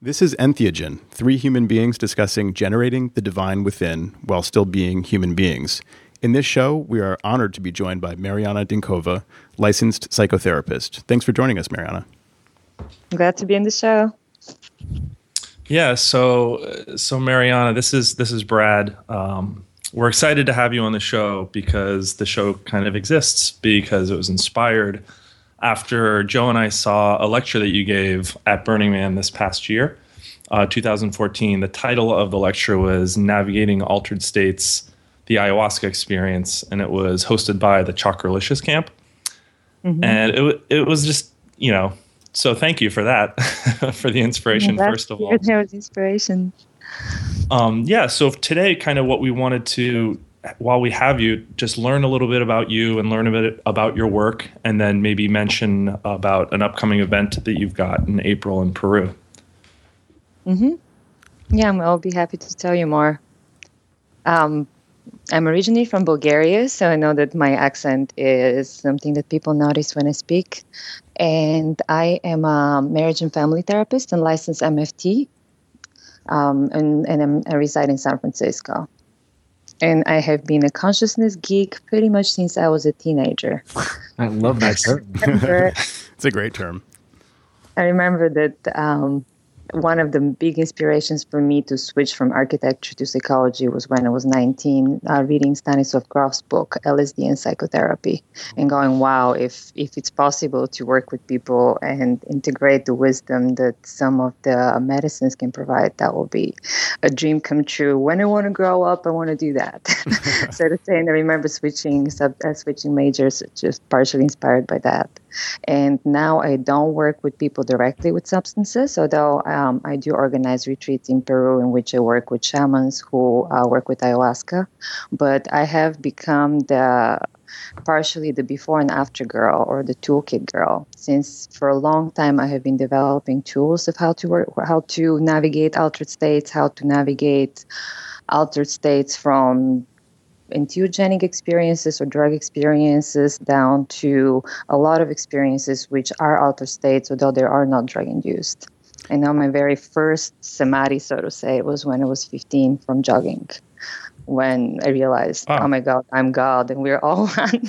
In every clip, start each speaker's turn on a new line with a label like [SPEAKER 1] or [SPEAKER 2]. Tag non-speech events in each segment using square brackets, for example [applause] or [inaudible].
[SPEAKER 1] This is Entheogen, three human beings discussing generating the divine within while still being human beings. In this show, we are honored to be joined by Meriana Dinkova, licensed psychotherapist. Thanks for joining us, Meriana.
[SPEAKER 2] Glad to be in the show.
[SPEAKER 3] Yeah, so so Meriana, this is this is Brad. Um, we're excited to have you on the show because the show kind of exists because it was inspired after Joe and I saw a lecture that you gave at Burning Man this past year, uh, 2014. The title of the lecture was Navigating Altered States, the Ayahuasca Experience, and it was hosted by the Chakralicious Camp. Mm-hmm. And it, it was just, you know, so thank you for that, [laughs] for the inspiration,
[SPEAKER 2] yeah,
[SPEAKER 3] first of all.
[SPEAKER 2] There was inspiration.
[SPEAKER 3] Um, yeah, so today, kind of what we wanted to while we have you, just learn a little bit about you and learn a bit about your work, and then maybe mention about an upcoming event that you've got in April in Peru.
[SPEAKER 2] Mm-hmm. Yeah, I'll be happy to tell you more. Um, I'm originally from Bulgaria, so I know that my accent is something that people notice when I speak. And I am a marriage and family therapist and licensed MFT, um, and, and i reside in San Francisco and I have been a consciousness geek pretty much since I was a teenager.
[SPEAKER 4] I love that [laughs] term. [laughs]
[SPEAKER 1] it's a great term.
[SPEAKER 2] I remember that um, one of the big inspirations for me to switch from architecture to psychology was when I was 19, uh, reading Stanislav Grof's book, LSD and Psychotherapy, and going, wow, if, if it's possible to work with people and integrate the wisdom that some of the medicines can provide, that will be a dream come true. When I want to grow up, I want to do that. [laughs] so to say, and I remember switching, sub, uh, switching majors, just partially inspired by that. And now I don't work with people directly with substances, although um, I do organize retreats in Peru in which I work with shamans who uh, work with ayahuasca. But I have become the partially the before and after girl or the toolkit girl since for a long time i have been developing tools of how to work how to navigate altered states how to navigate altered states from entheogenic experiences or drug experiences down to a lot of experiences which are altered states, although they are not drug induced. I know my very first samadhi, so to say, was when I was 15 from jogging when I realized, oh my God, I'm God and we're all [laughs] one.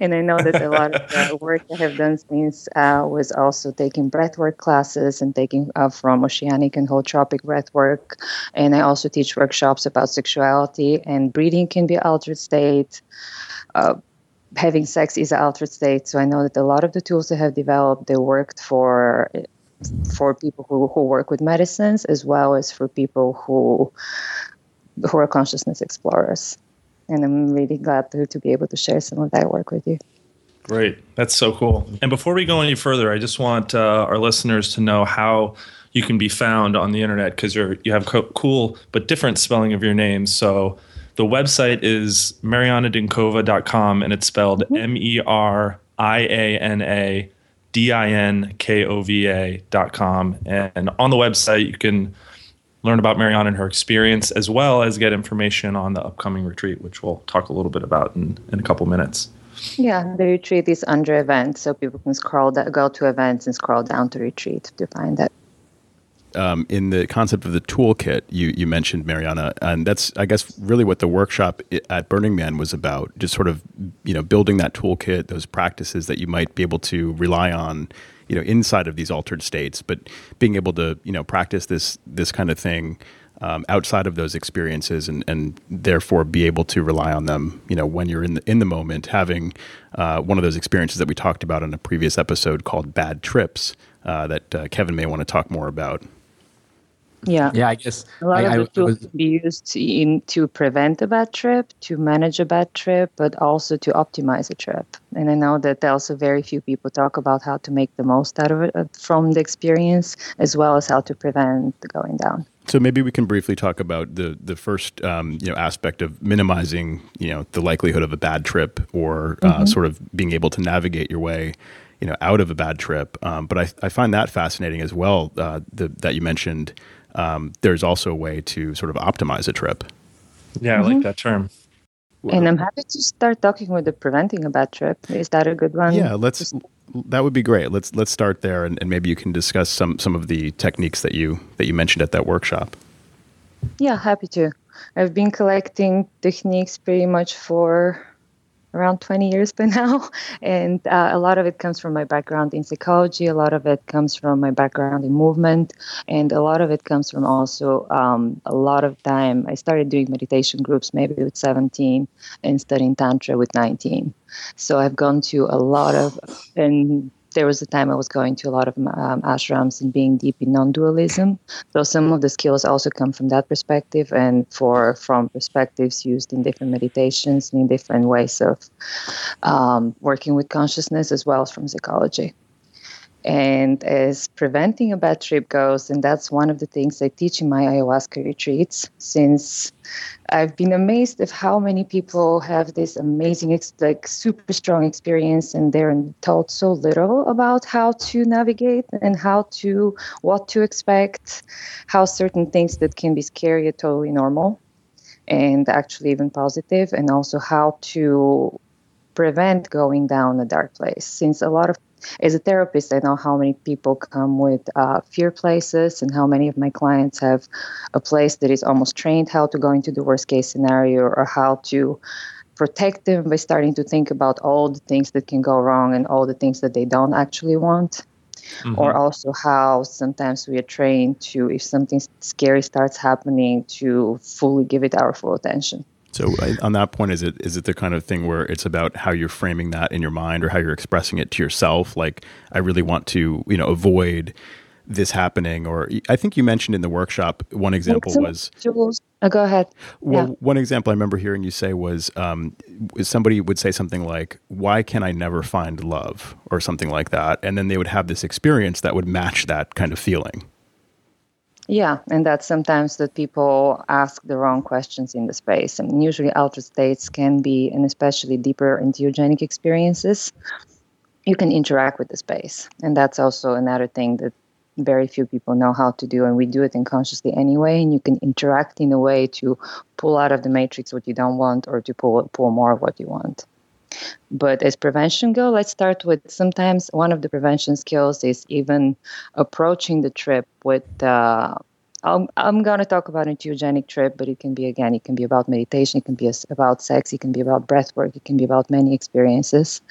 [SPEAKER 2] and I know that a lot of the [laughs] work I have done since uh, was also taking breathwork classes and taking uh, from oceanic and holotropic breathwork. And I also teach workshops about sexuality and breathing can be altered state. Uh, having sex is an altered state. So I know that a lot of the tools I have developed, they worked for for people who, who work with medicines as well as for people who who are consciousness explorers. And I'm really glad to, to be able to share some of that work with you.
[SPEAKER 3] Great. That's so cool. And before we go any further, I just want uh, our listeners to know how you can be found on the internet because you're you have co- cool but different spelling of your name. So the website is merianadinkova.com and it's spelled. M E R I A N A D I N K O V com. And on the website, you can learn about Marianne and her experience, as well as get information on the upcoming retreat, which we'll talk a little bit about in, in a couple minutes.
[SPEAKER 2] Yeah, the retreat is under events, so people can scroll that, go to events and scroll down to retreat to find it.
[SPEAKER 1] Um, in the concept of the toolkit, you you mentioned Meriana, and that's I guess really what the workshop at Burning Man was about. Just sort of you know building that toolkit, those practices that you might be able to rely on you know inside of these altered states, but being able to you know practice this this kind of thing um, outside of those experiences, and, and therefore be able to rely on them. You know when you're in the in the moment, having uh, one of those experiences that we talked about in a previous episode called bad trips uh, that uh, Kevin may want to talk more about.
[SPEAKER 2] Yeah.
[SPEAKER 4] Yeah, I guess
[SPEAKER 2] a lot
[SPEAKER 4] I,
[SPEAKER 2] of the tools was, can be used in, to prevent a bad trip, to manage a bad trip, but also to optimize a trip. And I know that also very few people talk about how to make the most out of it uh, from the experience, as well as how to prevent the going down.
[SPEAKER 1] So maybe we can briefly talk about the the first um, you know aspect of minimizing you know the likelihood of a bad trip or uh, mm-hmm. sort of being able to navigate your way you know out of a bad trip. Um, but I, I find that fascinating as well uh, the, that you mentioned um, there's also a way to sort of optimize a trip.
[SPEAKER 3] Yeah, mm-hmm. I like mm-hmm. that term.
[SPEAKER 2] And I'm happy to start talking with the preventing a bad trip. Is that a good one?
[SPEAKER 1] Yeah, let's that would be great. Let's let's start there, and, and maybe you can discuss some some of the techniques that you that you mentioned at that workshop.
[SPEAKER 2] Yeah, happy to. I've been collecting techniques pretty much for around 20 years by [laughs] now. And uh, a lot of it comes from my background in psychology, a lot of it comes from my background in movement, and a lot of it comes from also um, a lot of time. I started doing meditation groups maybe with 17 and studying Tantra with 19. So I've gone to a lot of, and there was a time I was going to a lot of um, ashrams and being deep in non-dualism. So some of the skills also come from that perspective, and for from perspectives used in different meditations and in different ways of um, working with consciousness, as well as from psychology. And as preventing a bad trip goes, and that's one of the things I teach in my ayahuasca retreats, since I've been amazed of how many people have this amazing, like super strong experience, and they're taught so little about how to navigate and how to, what to expect, how certain things that can be scary are totally normal and actually even positive, and also how to prevent going down a dark place. Since a lot of as a therapist, I know how many people come with uh, fear places and how many of my clients have a place that is almost trained how to go into the worst case scenario or how to protect them by starting to think about all the things that can go wrong and all the things that they don't actually want. Mm-hmm. Or also how sometimes we are trained to, if something scary starts happening, to fully give it our full attention.
[SPEAKER 1] So on that point, is it is it the kind of thing where it's about how you're framing that in your mind or how you're expressing it to yourself? Like, I really want to, you know, avoid this happening. Or I think you mentioned in the workshop one example was.
[SPEAKER 2] Oh, go ahead.
[SPEAKER 1] Well, yeah. one example I remember hearing you say was um, somebody would say something like, "Why can I never find love?" or something like that, and then they would have this experience that would match that kind of feeling.
[SPEAKER 2] Yeah, and that's sometimes that people ask the wrong questions in the space. And usually altered states can be, and especially deeper entheogenic experiences, you can interact with the space. And that's also another thing that very few people know how to do, and we do it unconsciously anyway. And you can interact in a way to pull out of the matrix what you don't want or to pull, pull more of what you want. But as prevention go, let's start with sometimes one of the prevention skills is even approaching the trip with. Uh, I'm, I'm going to talk about entheogenic trip, but it can be again, it can be about meditation, it can be about sex, it can be about breath work, it can be about many experiences.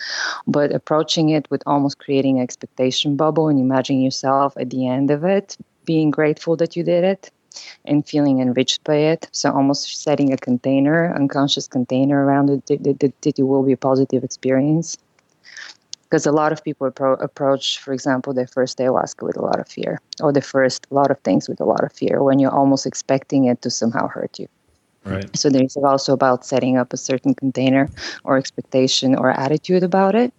[SPEAKER 2] But approaching it with almost creating an expectation bubble and imagining yourself at the end of it, being grateful that you did it, and feeling enriched by it. So almost setting a container, unconscious container around it that, that, that it will be a positive experience. Because a lot of people appro- approach, for example, their first ayahuasca with a lot of fear, or the first a lot of things with a lot of fear, when you're almost expecting it to somehow hurt you.
[SPEAKER 1] Right.
[SPEAKER 2] So there's also about setting up a certain container or expectation or attitude about it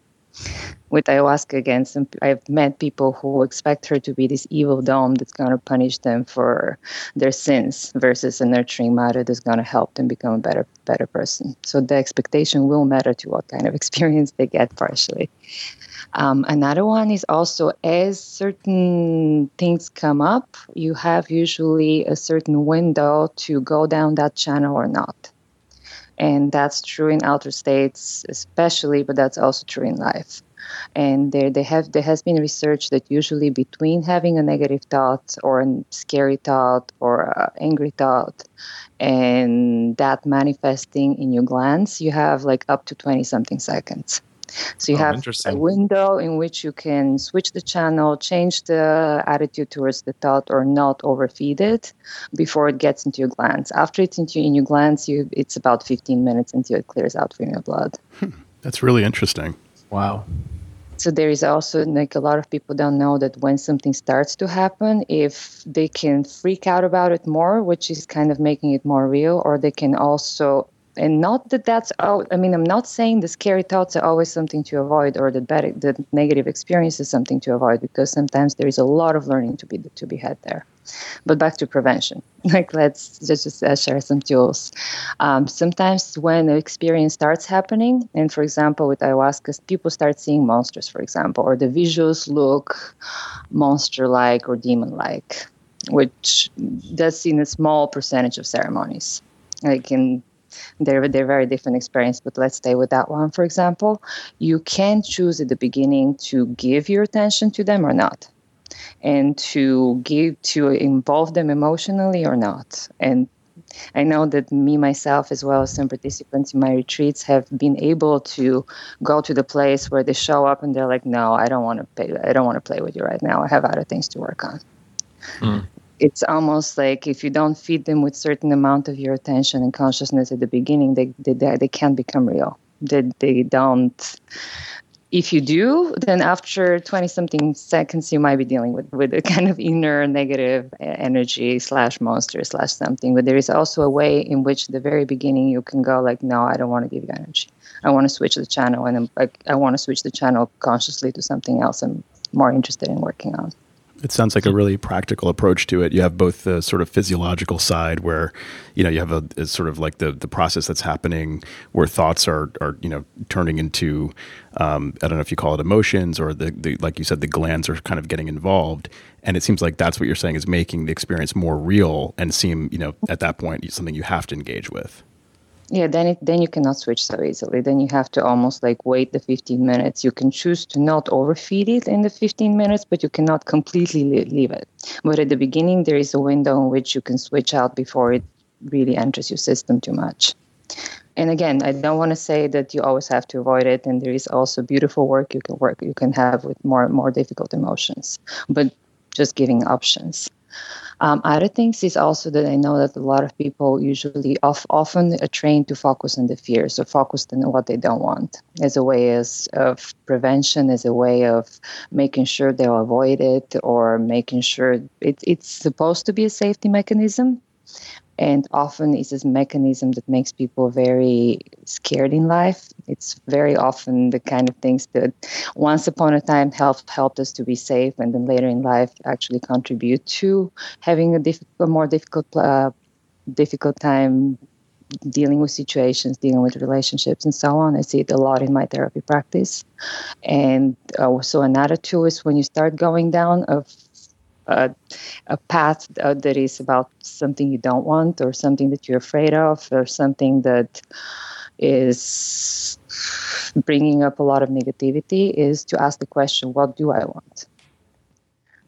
[SPEAKER 2] with ayahuasca again some i've met people who expect her to be this evil dome that's going to punish them for their sins versus a nurturing mother that's going to help them become a better better person. So the expectation will matter to what kind of [laughs] experience they get partially. Um, another one is also as certain things come up you have usually a certain window to go down that channel or not and that's true in outer states especially but that's also true in life. And there they have there has been research that usually between having a negative thought or a scary thought or a angry thought and that manifesting in your glands you have like up to 20 something seconds so you oh, have a window in which you can switch the channel, change the attitude towards the thought, or not overfeed it before it gets into your glands. After it's into in your glands, you, it's about 15 minutes until it clears out from your blood.
[SPEAKER 1] Hmm. That's really interesting.
[SPEAKER 3] Wow.
[SPEAKER 2] So there is also like a lot of people don't know that when something starts to happen, if they can freak out about it more, which is kind of making it more real, or they can also and not that that's oh i mean i'm not saying the scary thoughts are always something to avoid or the bad the negative experience is something to avoid because sometimes there is a lot of learning to be to be had there. But back to prevention. [laughs] Like let's just, just uh, share some tools. Um, sometimes when the experience starts happening and for example with ayahuasca people start seeing monsters for example or the visuals look monster like or demon like which does in a small percentage of ceremonies. Like in they're they're very different experience but let's stay with that one for example you can choose at the beginning to give your attention to them or not and to give to involve them emotionally or not and I know that me myself as well as some participants in my retreats have been able to go to the place where they show up and they're like, "No, I don't want to play. I don't want to play with you right now. I have other things to work on." Mm it's almost like if you don't feed them with certain amount of your attention and consciousness at the beginning, they they, they can't become real. They, they don't. If you do, then after 20 something seconds, you might be dealing with, with a kind of inner negative energy slash monster slash something. But there is also a way in which, the very beginning, you can go like, no, I don't want to give you energy. I want to switch the channel, and um, I'm, I, I want to switch the channel consciously to something else I'm more interested in working on.
[SPEAKER 1] It sounds like a really practical approach to it. You have both the sort of physiological side where, you know, you have a, a, sort of like the the process that's happening where thoughts are are you know turning into um, I don't know if you call it emotions or the, the like you said the glands are kind of getting involved, and it seems like that's what you're saying is making the experience more real and seem you know at that point something you have to engage with
[SPEAKER 2] yeah then it then you cannot switch so easily. Then you have to almost like wait the 15 minutes. You can choose to not overfeed it in the 15 minutes but you cannot completely leave it. But at the beginning there is a window in which you can switch out before it really enters your system too much. And again i don't want to say that you always have to avoid it and there is also beautiful work you can work you can have with more more difficult emotions but just giving options um, other things is also that I know that a lot of people usually often are trained to focus on the fears or focus on what they don't want as a way as, of prevention, as a way of making sure they'll avoid it or making sure it, it's supposed to be a safety mechanism and often it's this mechanism that makes people very scared in life. It's very often the kind of things that once upon a time helped helped us to be safe, and then later in life actually contribute to having a, diff- a more difficult uh, difficult time dealing with situations, dealing with relationships, and so on. I see it a lot in my therapy practice. And uh, so another tool is when you start going down of a, a path uh, that is about something you don't want or something that you're afraid of or something that is bringing up a lot of negativity is to ask the question what do i want?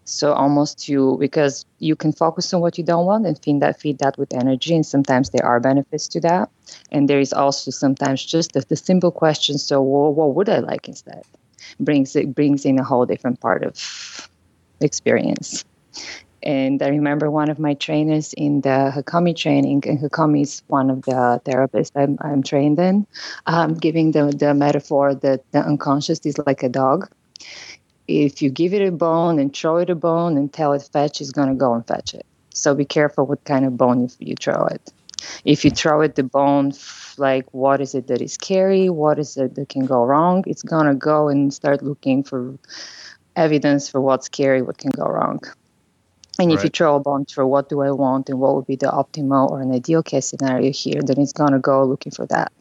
[SPEAKER 2] So almost you because you can focus on what you don't want and feed that feed that with energy and sometimes there are benefits to that. And there is also sometimes just the, the simple question so well, what would i like instead? Brings it brings in a whole different part of experience and I remember one of my trainers in the Hakomi training, and Hakomi is one of the therapists I'm, I'm trained in, um, giving the, the metaphor that the unconscious is like a dog. If you give it a bone and throw it a bone and tell it fetch, it's going to go and fetch it. So be careful what kind of bone you, you throw it. If you throw it the bone, like what is it that is scary, what is it that can go wrong, it's going to go and start looking for evidence for what's scary, what can go wrong. And if you throw a bunch for what do I want and what would be the optimal or an ideal case scenario here, then it's going to go looking for that.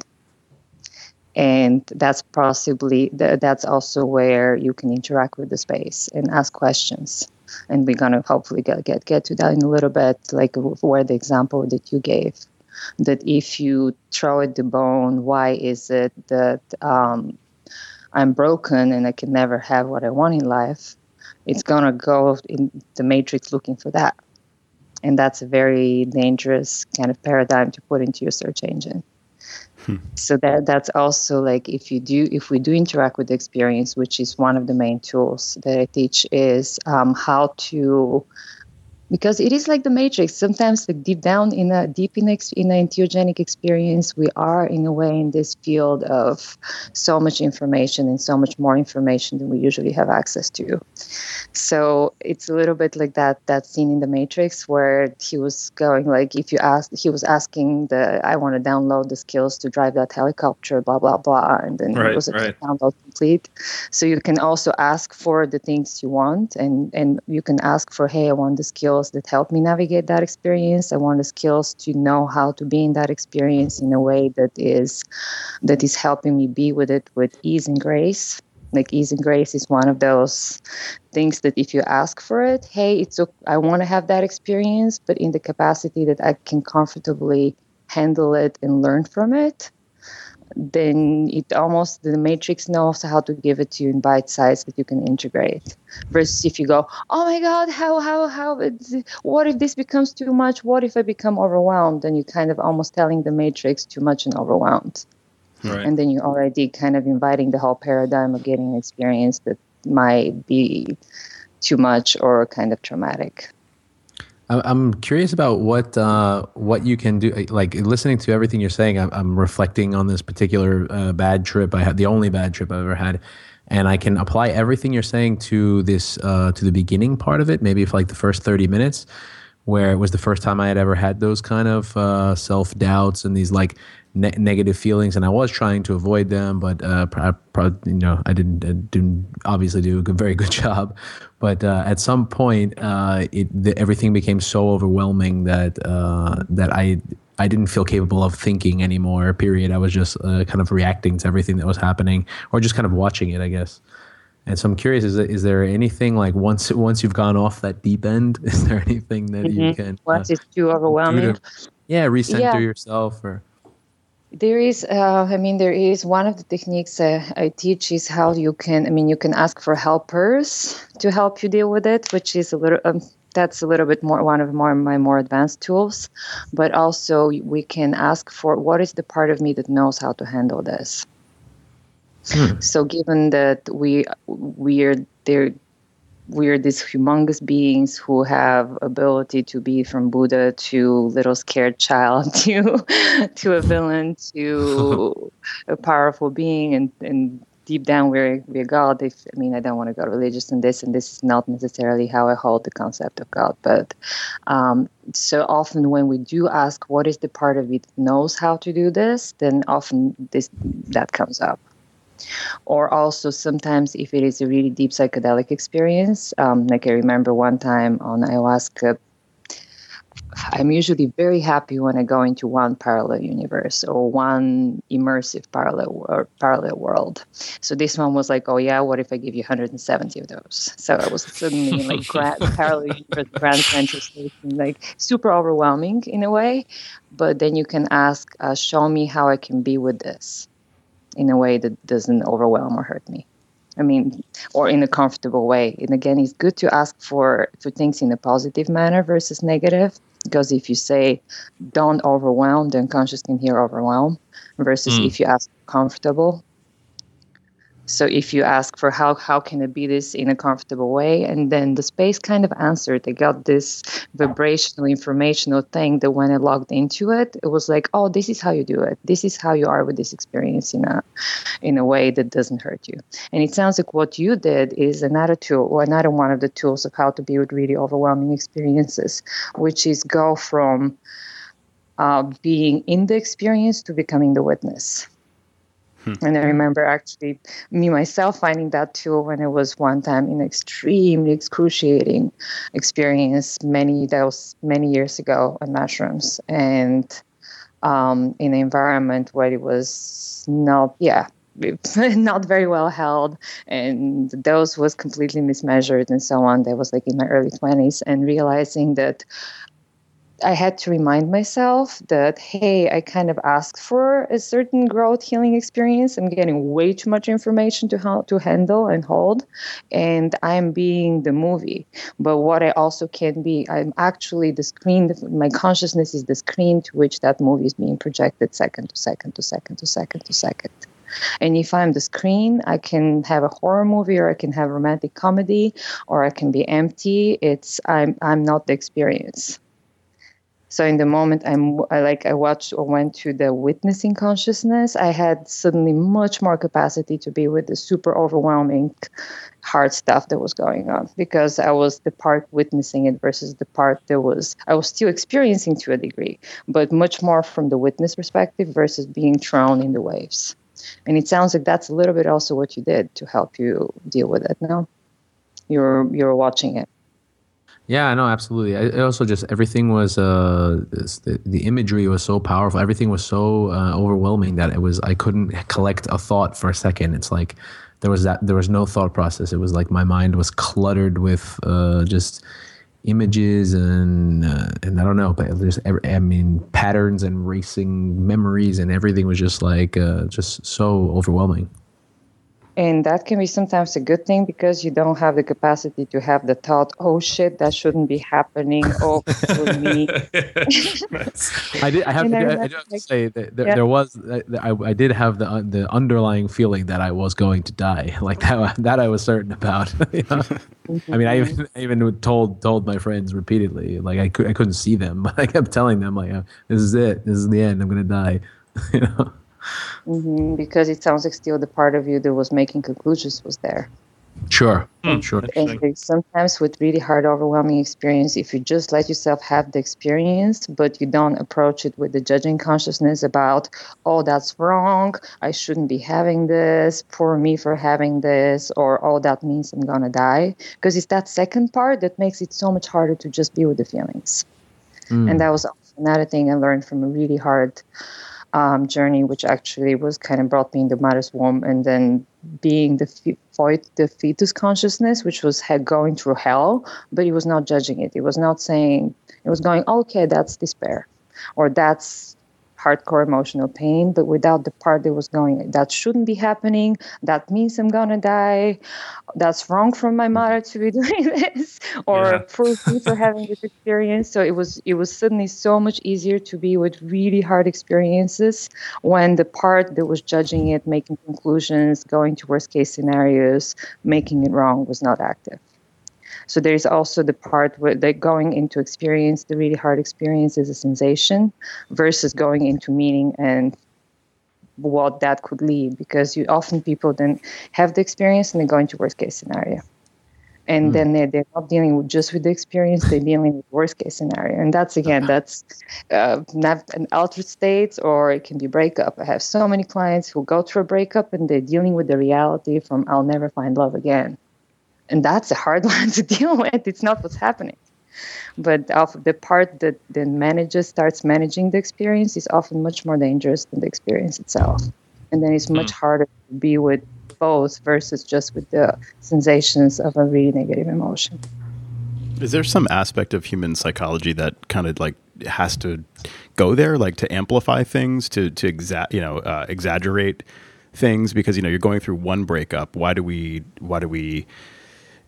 [SPEAKER 2] And that's possibly that's also where you can interact with the space and ask questions. And we're going to hopefully get, get get to that in a little bit, like where the example that you gave. That if you throw at the bone, why is it that um, I'm broken and I can never have what I want in life? It's going to go in the matrix looking for that. And that's a very dangerous kind of paradigm to put into your search engine. Hmm. So that that's also like if you do if we do interact with the experience, which is one of the main tools that I teach, is um, how to because it is like the matrix. Sometimes like deep down in a deep in, ex, in an entheogenic experience we are in a way in this field of so much information and so much more information than we usually have access to. So it's a little bit like that that scene in the matrix where he was going like if you ask he was asking the i want to download the skills to drive that helicopter blah blah blah and then right, it was a right. download complete. So you can also ask for the things you want and and you can ask for hey i want the skills skills that help me navigate that experience. I want the skills to know how to be in that experience in a way that is that is helping me be with it with ease and grace. Like ease and grace is one of those things that if you ask for it, hey, it's okay, I want to have that experience, but in the capacity that I can comfortably handle it and learn from it then it almost the matrix knows how to give it to you in bite size that you can integrate. Versus if you go oh my god how how how what if this becomes too much? What if i become overwhelmed? Then you kind of almost telling the matrix too much and overwhelmed. Right. and then you're already kind of inviting the whole paradigm of getting an experience that might be too much or kind of traumatic
[SPEAKER 4] I'm curious about what uh, what you can do. Like listening to everything you're saying, I'm, I'm reflecting on this particular uh, bad trip I had, the only bad trip I've ever had, and I can apply everything you're saying to this uh, to the beginning part of it. Maybe for like the first 30 minutes, where it was the first time I had ever had those kind of uh, self doubts and these like ne- negative feelings, and I was trying to avoid them, but uh, you know I didn't, I didn't obviously do a good, very good [laughs] job. But uh, at some point, uh, it the, everything became so overwhelming that uh, that I I didn't feel capable of thinking anymore. Period. I was just uh, kind of reacting to everything that was happening, or just kind of watching it, I guess. And so I'm curious: is, is there anything like once once you've gone off that deep end? [laughs] Is there anything that mm-hmm. you can
[SPEAKER 2] once uh, it's too overwhelming? To,
[SPEAKER 4] yeah, recenter yeah. yourself or
[SPEAKER 2] there is, uh, I mean, there is one of the techniques uh, I teach is how you can, I mean, you can ask for helpers to help you deal with it, which is a little, um, that's a little bit more one of more my more advanced tools. But also, we can ask for what is the part of me that knows how to handle this. Hmm. So, given that we we are there we're these humongous beings who have ability to be from Buddha to little scared child [laughs] to to a villain to a powerful being. And and deep down we're we're God. If I mean I don't want to go religious in this and this is not necessarily how I hold the concept of God, but um, so often when we do ask what is the part of it knows how to do this, then often this that comes up or also sometimes if it is a really deep psychedelic experience um, like i remember one time on ayahuasca i'm usually very happy when i go into one parallel universe or one immersive parallel or parallel world. So this one was like oh yeah what if i give you 170 of those? So i was suddenly like grand, [laughs] parallel universe grand central station like super overwhelming in a way. But then you can ask uh, show me how i can be with this in a way that doesn't overwhelm or hurt me. I mean, or in a comfortable way. And again, it's good to ask for, for things in a positive manner versus negative. Because if you say, don't overwhelm, then conscious can hear overwhelm. Versus mm. if you ask comfortable, so if you ask for how how can I be this in a comfortable way, and then the space kind of answered, they got this vibrational informational thing that when I logged into it, it was like, oh, this is how you do it. This is how you are with this experience in a in a way that doesn't hurt you. And it sounds like what you did is another tool or another one of the tools of how to be with really overwhelming experiences, which is go from uh, being in the experience to becoming the witness. Hmm. And I remember actually me myself finding that too when it was one time an extremely excruciating experience many that was many years ago on mushrooms. And um, in an environment where it was not yeah [laughs] not very well held. And the dose was completely mismeasured and so on. That was like in my early 20s and realizing that I had to remind myself that, hey, I kind of asked for a certain growth healing experience. I'm getting way too much information to how to handle and hold, and I'm being the movie. But what I also can be, I'm actually the screen. My consciousness is the screen to which that movie is being projected, second to second to second to second to second. And if I'm the screen, I can have a horror movie or I can have romantic comedy or I can be empty. It's I'm I'm not the experience. So in the moment I'm I like I watched or went to the witnessing consciousness, I had suddenly much more capacity to be with the super overwhelming hard stuff that was going on because I was the part witnessing it versus the part that was I was still experiencing to a degree, but much more from the witness perspective versus being thrown in the waves. And it sounds like that's a little bit also what you did to help you deal with it. now. you're you're watching it.
[SPEAKER 4] Yeah, no, absolutely. I, also just everything was uh, the, the imagery was so powerful. Everything was so uh, overwhelming that it was I couldn't collect a thought for a second. It's like there was that there was no thought process. It was like my mind was cluttered with uh, just images and uh, and I don't know, but there's I mean patterns and racing memories and everything was just like uh, just so overwhelming
[SPEAKER 2] and that can be sometimes a good thing because you don't have the capacity to have the thought oh shit that shouldn't be happening. Oh [laughs] for me.
[SPEAKER 4] I did i have, to, I, I have to, say that there, yeah. there was I, I did have the uh, the underlying feeling that i was going to die [laughs] like that that i was certain about [laughs] you know? i mean i even I even told told my friends repeatedly like i, could, I couldn't see them but i kept telling them like oh, this is it this is the end i'm gonna die you know
[SPEAKER 2] mm-hmm, because it sounds like still the part of you that was making conclusions was there.
[SPEAKER 4] Sure, mm, sure.
[SPEAKER 2] And sometimes with really hard, overwhelming experience, if you just let yourself have the experience, but you don't approach it with the judging consciousness about, oh, that's wrong, I shouldn't be having this, poor me for having this, or oh, that means I'm gonna die. Because it's that second part that makes it so much harder to just be with the feelings. Mm. And that was another thing I learned from a really hard um, journey, which actually was kind of brought me into mother's womb, and then being the fe- the fetus consciousness, which was going through hell, but he was not judging it. He was not saying it was going, okay, that's despair, or that's hardcore emotional pain, but without the part that was going, that shouldn't be happening. That means I'm gonna die. That's wrong from my mother to be [laughs] doing this, or yeah. for me for having this experience. So it was it was suddenly so much easier to be with really hard experiences when the part that was judging it, making conclusions, going to worst case scenarios, making it wrong was not active. So there's also the part where they going into experience, the really hard experience is a sensation versus going into meaning and what that could lead because you often people then have the experience and they go into worst case scenario. And mm. then they're, they're not dealing with just with the experience they're dealing with worst case scenario. And that's again [laughs] that's uh, an altered state or it can be breakup. I have so many clients who go through a breakup and they're dealing with the reality from i'll never find love again and that's a hard [laughs] one to deal with. It's not what's happening. But the part that the manager starts managing the experience is often much more dangerous than the experience itself. And then it's much mm. harder to be with both versus just with the sensations of a really negative emotion.
[SPEAKER 1] Is there some aspect of human psychology that kind of like has to go there, like to amplify things, to to exa- you know uh, exaggerate things? Because you know you're going through one breakup. Why do we why do we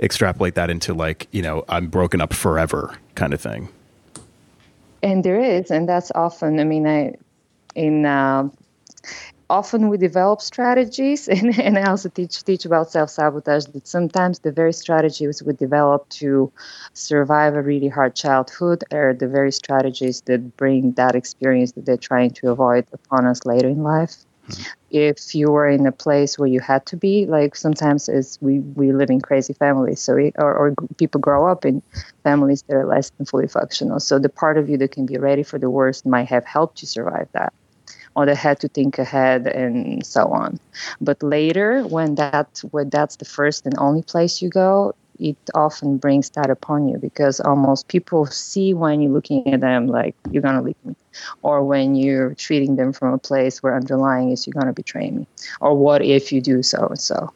[SPEAKER 1] extrapolate that into like you know i'm broken up forever kind of thing.
[SPEAKER 2] And there is and that's often i mean i in uh, often we develop strategies [laughs] and, and i also teach teach about self-sabotage that sometimes the very strategies we develop to survive a really hard childhood are the very strategies that bring that experience that they're trying to avoid upon us later in life if you were in a place where you had to be, like sometimes as we, we live in crazy families, so we, or, or people grow up in families that are less than fully functional. So the part of you that can be ready for the worst might have helped you survive that or they had to think ahead and so on. But later, when that when that's the first and only place you go, it often brings that upon you because almost people see when you're looking at them like you're gonna leave me, or when you're treating them from a place where underlying is you're gonna betray me, or what if you do so and so.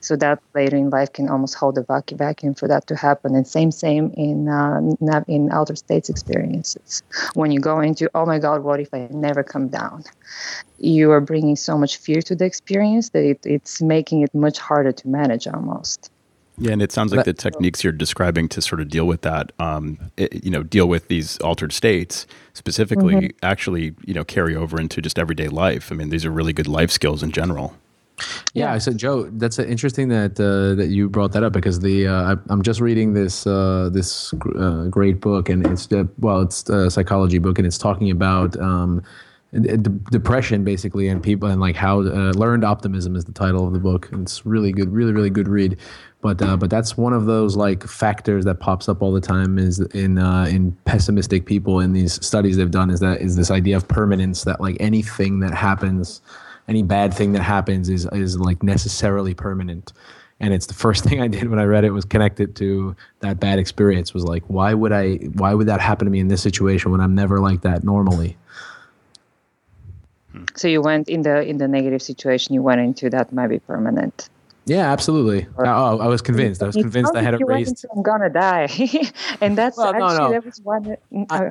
[SPEAKER 2] So that later in life can almost hold a vacuum for that to happen. And same, same in uh, in outer states experiences. When you go into, oh my God, what if I never come down? You are bringing so much fear to the experience that it, it's making it much harder to manage almost.
[SPEAKER 1] Yeah, and it sounds like the techniques you're describing to sort of deal with that, um, it, you know, deal with these altered states specifically, mm-hmm. actually, you know, carry over into just everyday life. I mean, these are really good life skills in general.
[SPEAKER 4] Yeah, I said, Joe, that's interesting that uh, that you brought that up because the uh, I, am just reading this uh, this uh, great book and it's well, it's a psychology book and it's talking about. Um, depression basically and people and like how uh, learned optimism is the title of the book and it's really good really really good read but uh, but that's one of those like factors that pops up all the time is in uh, in pessimistic people in these studies they've done is that is this idea of permanence that like anything that happens any bad thing that happens is is like necessarily permanent. And it's the first [laughs] thing I did when I read it was connected to that bad experience was like why would I why would that happen to me in this situation when I'm never like that normally?
[SPEAKER 2] So you went in the in the negative situation you went into that might be permanent
[SPEAKER 4] Yeah, absolutely. Or, oh, I was convinced. I was convinced I had erased.
[SPEAKER 2] I'm gonna die, [laughs] and that's well, actually no, no. that was one.
[SPEAKER 4] I, uh,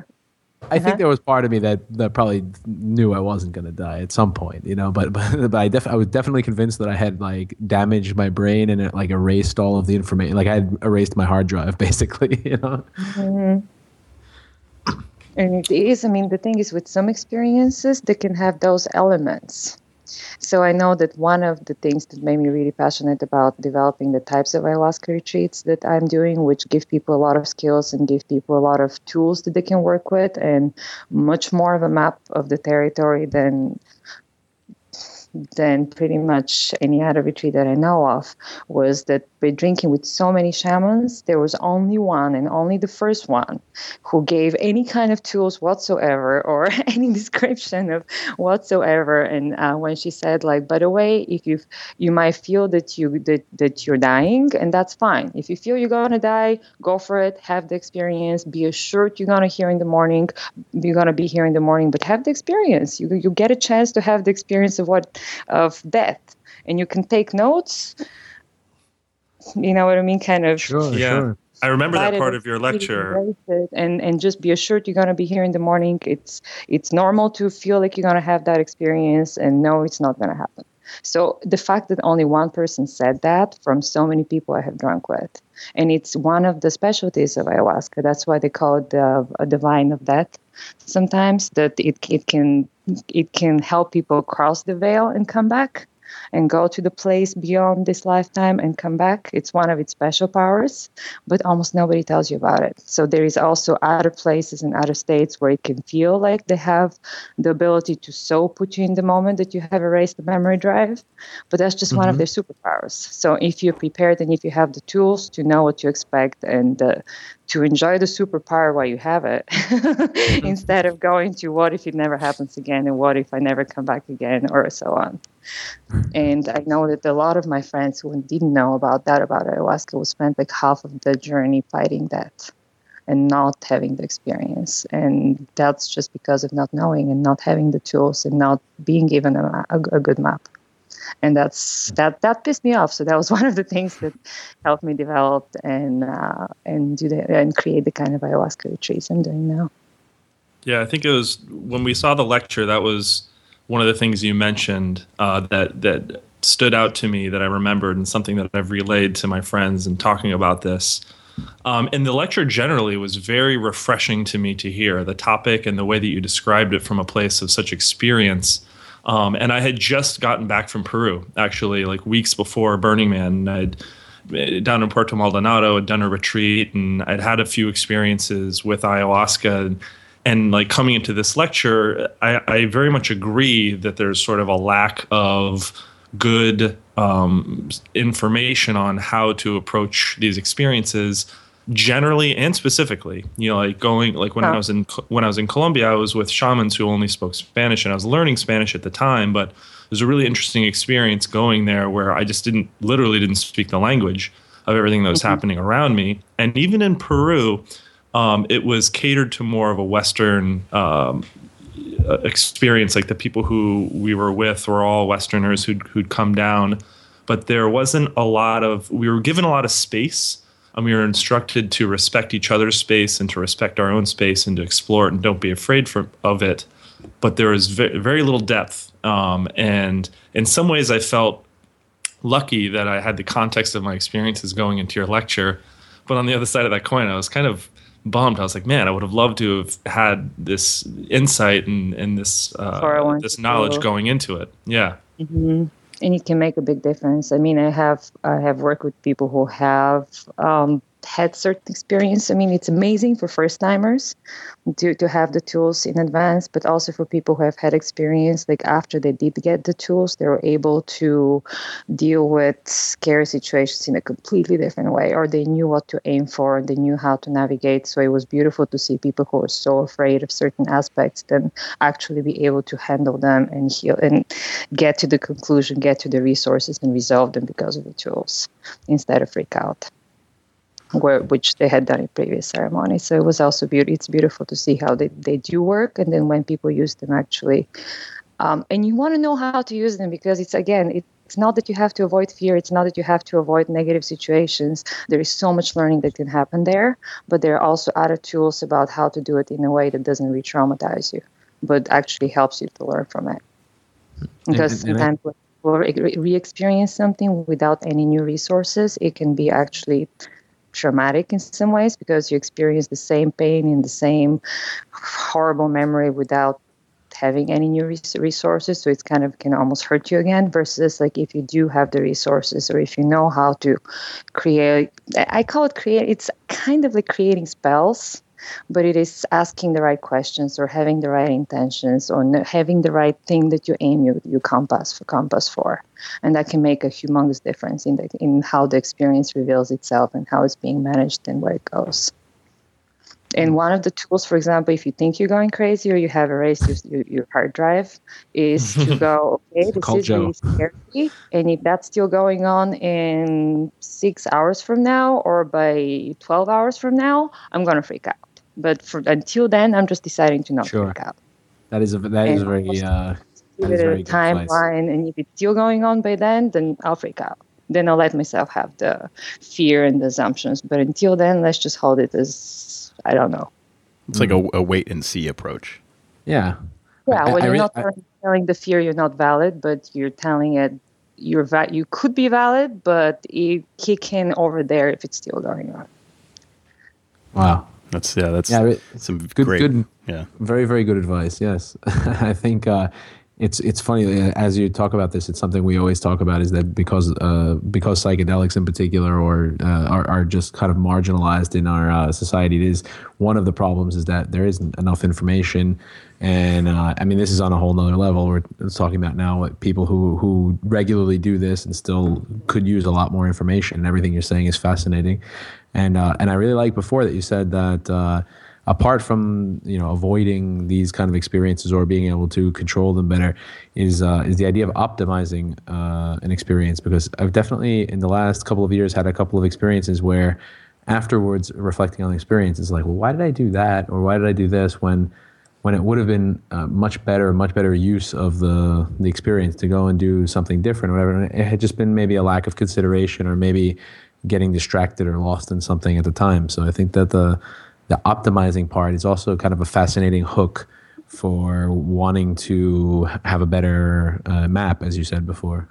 [SPEAKER 4] I think uh-huh. there was part of me that, that probably knew I wasn't going to die at some point, you know. But [laughs] but, but I def- I was definitely convinced that I had like damaged my brain and it like erased all of the information. Like I had erased my hard drive, [laughs] basically, you know. Mm-hmm.
[SPEAKER 2] And it is. I mean, the thing is, with some experiences, they can have those elements. So I know that one of the things that made me really passionate about developing the types of ayahuasca retreats that I'm doing, which give people a lot of skills and give people a lot of tools that they can work with, and much more of a map of the territory than than pretty much any other retreat that I know of, was that by drinking with so many shamans, there was only one and only the first one who gave any kind of tools whatsoever [laughs] or any description of whatsoever. And uh, when she said, like, by the way, if you you might feel that you that, that you're dying, and that's fine. If you feel you're gonna die, go for it. Have the experience. Be assured you're gonna hear in the morning. You're gonna be here in the morning, but have the experience. You you get a chance to have the experience of what of death, and you can take notes you know what I mean? Kind of.
[SPEAKER 4] Sure. Yeah. Sure.
[SPEAKER 3] I remember that part of your lecture.
[SPEAKER 2] And and just be assured you're going to be here in the morning. It's it's normal to feel like you're going to have that experience, and no, it's not going to happen. So the fact that only one person said that from so many people I have drunk with, and it's one of the specialties of ayahuasca. That's why they call it the, the vine of death. Sometimes that it it can it can help people cross the veil and come back and go to the place beyond this lifetime and come back. It's one of its special powers, but almost nobody tells you about it. So there is also other places and other states where it can feel like they have the ability to so put you in the moment that you have erased the memory drive, but that's just mm-hmm. one of mm-hmm. their superpowers. So if you're prepared and if you have the tools to know what to expect and uh, to enjoy the superpower while you have it [laughs] mm-hmm. instead of going to what if it never happens again and what if I never come back again or so on. And I know that a lot of my friends who didn't know about that about ayahuasca will spend like half of the journey fighting that and not having the experience. And that's just because of not knowing and not having the tools and not being given a, a, a good map and that's that that pissed me off. So that was [laughs] one of the things that helped me develop and uh, and do the and create the kind of ayahuasca retreats I'm doing now.
[SPEAKER 3] Yeah, I think it was when we saw the lecture. That was one of the things you mentioned uh, that that stood out to me that I remembered and something that I've relayed to my friends and talking about this. Um, and the lecture generally was very refreshing to me to hear the topic and the way that you described it from a place of such experience um, and I had just gotten back from Peru, actually, like weeks before Burning Man. I'd down in Puerto Maldonado, had done a retreat, and I'd had a few experiences with ayahuasca. And, and like coming into this lecture, I, I, very much agree that there's sort of a lack of good um, information on how to approach these experiences generally and specifically you know like going like when huh. i was in when i was in colombia i was with shamans who only spoke spanish and i was learning spanish at the time but it was a really interesting experience going there where i just didn't literally didn't speak the language of everything that was mm-hmm. happening around me and even in peru um, it was catered to more of a western um, experience like the people who we were with were all westerners who'd, who'd come down but there wasn't a lot of we were given a lot of space and we are instructed to respect each other's space and to respect our own space and to explore it and don't be afraid for, of it. But there is very, very little depth. Um, and in some ways, I felt lucky that I had the context of my experiences going into your lecture. But on the other side of that coin, I was kind of bummed. I was like, man, I would have loved to have had this insight and, and this uh, this knowledge going into it. Yeah.
[SPEAKER 2] Mm-hmm and it can make a big difference. I mean, I have I have worked with people who have um, had certain experience. I mean, it's amazing for first timers to, to have the tools in advance, but also for people who have had experience, like after they did get the tools, they were able to deal with scary situations in a completely different way, or they knew what to aim for, and they knew how to navigate. So it was beautiful to see people who were so afraid of certain aspects then actually be able to handle them and heal and get to the conclusion, get to the resources and resolve them because of the tools instead of freak out where, which they had done in previous ceremonies. So it was also beautiful. It's beautiful to see how they, they do work, and then when people use them actually. Um, and you want to know how to use them because it's again, it, It's not that you have to avoid fear. It's not that you have to avoid negative situations. There is so much learning that can happen there, but there are also other tools about how to do it in a way that doesn't re-traumatize you, but actually helps you to learn from it. Because and, and, and sometimes when re-experience something without any new resources, it can be actually traumatic in some ways because you experience the same pain and the same horrible memory without having any new resources. So it's kind of can almost hurt you again versus like if you do have the resources or if you know how to create i call it create it's kind of like creating spells but it is asking the right questions or having the right intentions or having the right thing that you aim your, your compass for compass for and that can make a humongous difference in the, in how the experience reveals itself and how it's being managed and where it goes and mm. one of the tools, for example, if you think you're going crazy or you have erased your, your hard drive, is to [laughs] go, okay, this Call is Joe. really scary. And if that's still going on in six hours from now or by 12 hours from now, I'm going to freak out. But for, until then, I'm just deciding to not sure. freak out.
[SPEAKER 4] That is a, that is very, uh,
[SPEAKER 2] give it a timeline. And if it's still going on by then, then I'll freak out then I'll let myself have the fear and the assumptions. But until then, let's just hold it as I don't know.
[SPEAKER 1] It's like a, a wait and see approach.
[SPEAKER 4] Yeah.
[SPEAKER 2] Yeah. When I, you're I, not I, telling the fear you're not valid, but you're telling it you're va- you could be valid, but it kick in over there if it's still going on.
[SPEAKER 4] Wow.
[SPEAKER 1] That's yeah. That's yeah, some
[SPEAKER 4] good,
[SPEAKER 1] great,
[SPEAKER 4] good,
[SPEAKER 1] yeah.
[SPEAKER 4] Very, very good advice. Yes, [laughs] I think uh, it's it's funny uh, as you talk about this. It's something we always talk about is that because uh, because psychedelics in particular or uh, are, are just kind of marginalized in our uh, society. It is one of the problems is that there isn't enough information, and uh, I mean this is on a whole nother level. We're talking about now people who who regularly do this and still could use a lot more information. And everything you're saying is fascinating, and uh, and I really like before that you said that apart from you know avoiding these kind of experiences or being able to control them better is uh, is the idea of optimizing uh, an experience. Because I've definitely in the last couple of years had a couple of experiences where afterwards reflecting on the experience is like well why did I do that? Or why did I do this? When when it would have been uh, much better much better use of the the experience to go and do something different or whatever. And it had just been maybe a lack of consideration or maybe getting distracted or lost in something at the time so I think that the the optimizing part is also kind of a fascinating hook for wanting to have a better uh, map, as you said before.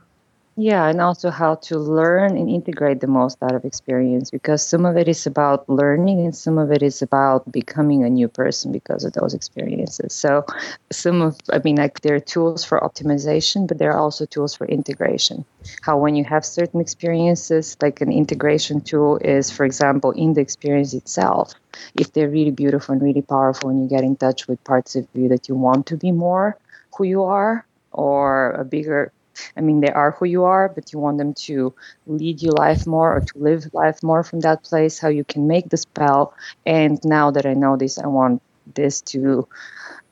[SPEAKER 2] Yeah, and also how to learn and integrate the most out of experience because some of it is about learning and some of it is about becoming a new person because of those experiences. So, some of, I mean, like there are tools for optimization, but there are also tools for integration. How, when you have certain experiences, like an integration tool is, for example, in the experience itself, if they're really beautiful and really powerful and you get in touch with parts of you that you want to be more who you are or a bigger I mean, they are who you are, but you want them to lead your life more or to live life more from that place, how you can make the spell. And now that I know this, I want this to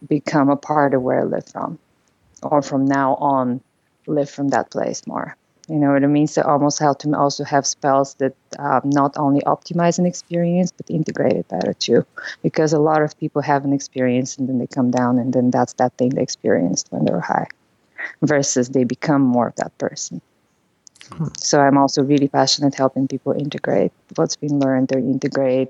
[SPEAKER 2] become a part of where I live from. Or from now on, live from that place more. You know what I mean? So almost how to also have spells that um, not only optimize an experience, but integrate it better too. Because a lot of people have an experience and then they come down and then that's that thing they experienced when they were high versus they become more of that person. Hmm. So I'm also really passionate helping people integrate what's been learned or integrate.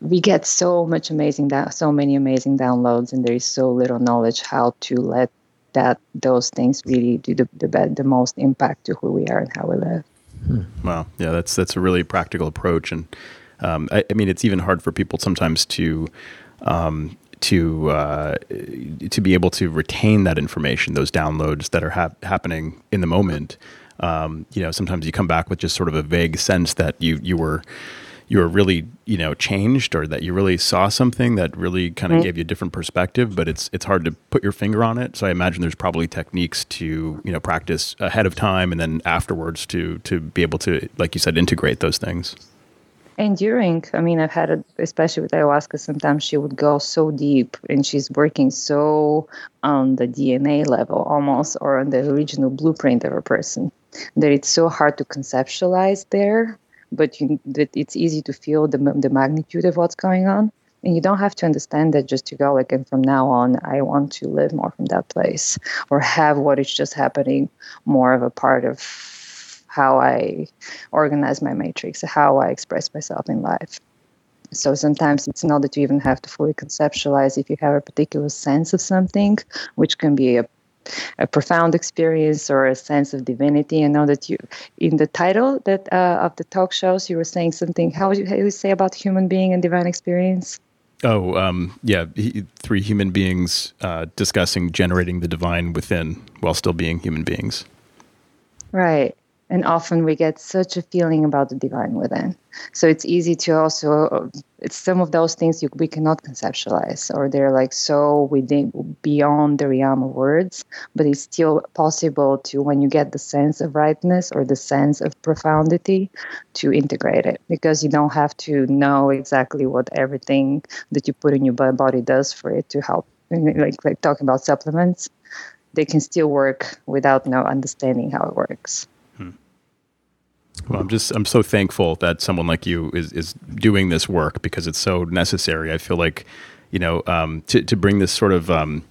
[SPEAKER 2] We get so much amazing, that so many amazing downloads, and there is so little knowledge how to let that those things really do the the, the most impact to who we are and how we live.
[SPEAKER 1] Hmm. Wow, yeah, that's that's a really practical approach, and um, I, I, mean, it's even hard for people sometimes to um, to uh, to be able to retain that information, those downloads that are hap- happening in the moment. Um, you know, sometimes you come back with just sort of a vague sense that you you were you were really you know changed or that you really saw something that really kind of mm-hmm. gave you a different perspective but it's it's hard to put your finger on it so i imagine there's probably techniques to you know practice ahead of time and then afterwards to to be able to like you said integrate those things
[SPEAKER 2] and during, I mean, I've had it, especially with ayahuasca, sometimes she would go so deep and she's working so on the DNA level almost or on the original blueprint of a person that it's so hard to conceptualize there, but you, that it's easy to feel the, the magnitude of what's going on. and you don't have to understand that just to go like and from now on i want to live more from that place or have what is just happening more of a part of how i organize my matrix how i express myself in life so sometimes it's not that you even have to fully conceptualize if you have a particular sense of something which can be a a profound experience or a sense of divinity. I know that you, in the title that uh, of the talk shows, you were saying something. How would you, how you say about human being and divine experience?
[SPEAKER 1] Oh, um, yeah, he, three human beings uh, discussing generating the divine within while still being human beings.
[SPEAKER 2] Right and often we get such a feeling about the divine within. So it's easy to also it's some of those things you, we cannot conceptualize or they're like so within beyond the realm of words but it's still possible to when you get the sense of rightness or the sense of profundity to integrate it. Because you don't have to know exactly what everything that you put in your body does for it to help. Like like talking about supplements they can still work without no understanding how it works
[SPEAKER 1] well, I'm just I'm so thankful that someone like you is is doing this work because it's so necessary. I feel like, you know, um, to to bring this sort of um,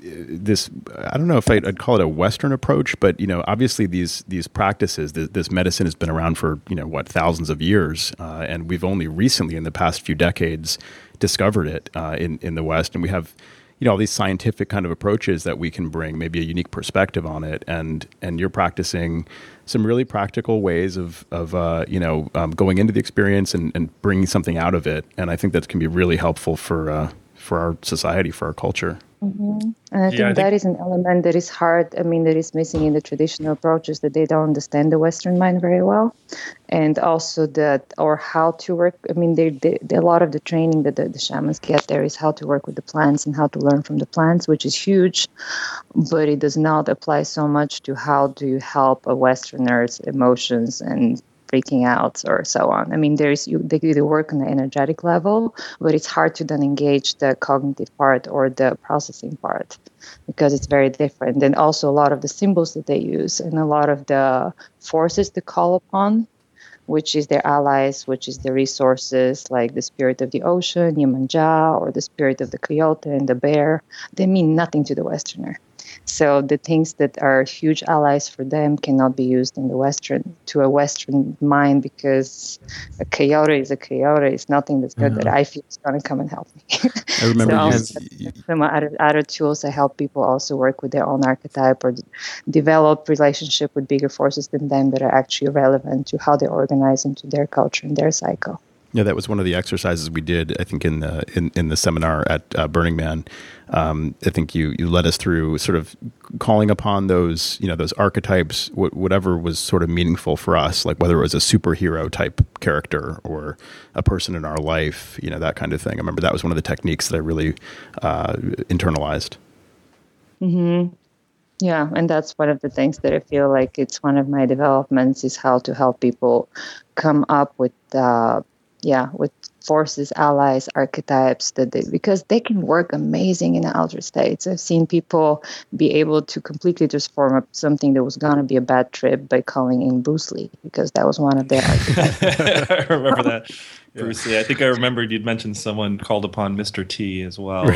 [SPEAKER 1] this I don't know if I'd, I'd, call it a Western approach, but you know, obviously these these practices, this, this medicine has been around for you know what thousands of years, uh, and we've only recently in the past few decades discovered it uh, in in the West, and we have you know all these scientific kind of approaches that we can bring maybe a unique perspective on it and and you're practicing some really practical ways of of uh, you know um, going into the experience and, and bringing something out of it. And i think that can be really helpful for uh, for our society for our culture
[SPEAKER 2] Mm-hmm. And I, yeah, think I think that is an element that is hard. I mean, that is missing in the traditional approaches that they don't understand the Western mind very well, and also that or how to work. I mean, they, they, a lot of the training that the, the shamans get there is how to work with the plants and how to learn from the plants, which is huge, but it does not apply so much to how do you help a Westerner's emotions and freaking out or so on. I mean, there's you, they, they work on the energetic level, but it's hard to then engage the cognitive part or the processing part because it's very different. And also a lot of the symbols that they use and a lot of the forces they call upon, which is their allies, which is the resources like the spirit of the ocean, Yemanja, or the spirit of the coyote and the bear, they mean nothing to the Westerner. So the things that are huge allies for them cannot be used in the Western to a Western mind because a coyote is a coyote. It's nothing that's good yeah. that uh-huh. I feel is going to come and help me.
[SPEAKER 1] I remember
[SPEAKER 2] so you, um, some other, other tools I help people also work with their own archetype or develop relationship with bigger forces than them that are actually relevant to how they organize into their culture and their cycle.
[SPEAKER 1] Yeah, that was one of the exercises we did. I think in the in, in the seminar at uh, Burning Man. Um, I think you you led us through sort of calling upon those you know those archetypes, wh- whatever was sort of meaningful for us, like whether it was a superhero type character or a person in our life, you know that kind of thing. I remember that was one of the techniques that I really uh, internalized.
[SPEAKER 2] Hmm. Yeah, and that's one of the things that I feel like it's one of my developments is how to help people come up with. Uh, yeah, with forces, allies, archetypes that they because they can work amazing in the outer states. I've seen people be able to completely transform something that was gonna be a bad trip by calling in Bruce Lee because that was one of their. [laughs]
[SPEAKER 3] I remember that. Bruce Lee. I think I remembered you'd mentioned someone called upon Mr. T as well.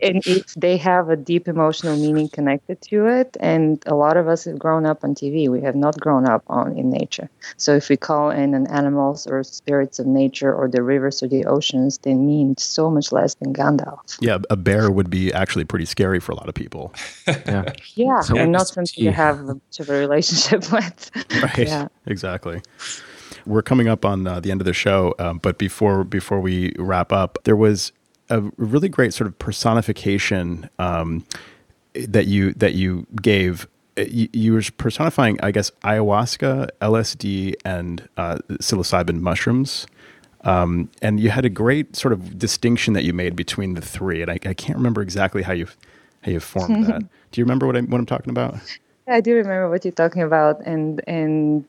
[SPEAKER 2] and [laughs] it's, they have a deep emotional meaning connected to it. And a lot of us have grown up on TV. We have not grown up on in nature. So if we call in an animals or spirits of nature or the rivers or the oceans, they mean so much less than Gandalf.
[SPEAKER 1] Yeah, a bear would be actually pretty scary for a lot of people. [laughs]
[SPEAKER 2] yeah, yeah, so and not something to have much of a relationship [laughs] with.
[SPEAKER 1] Right. Yeah. Exactly. We're coming up on uh, the end of the show, um, but before before we wrap up, there was a really great sort of personification um, that you that you gave. Uh, you, you, were personifying, I guess, ayahuasca, LSD, and uh, psilocybin mushrooms. Um, and you had a great sort of distinction that you made between the three, and I, I can't remember exactly how you how you formed that. [laughs] Do you remember what, I, what I'm talking about?
[SPEAKER 2] I do remember what you're talking about, and and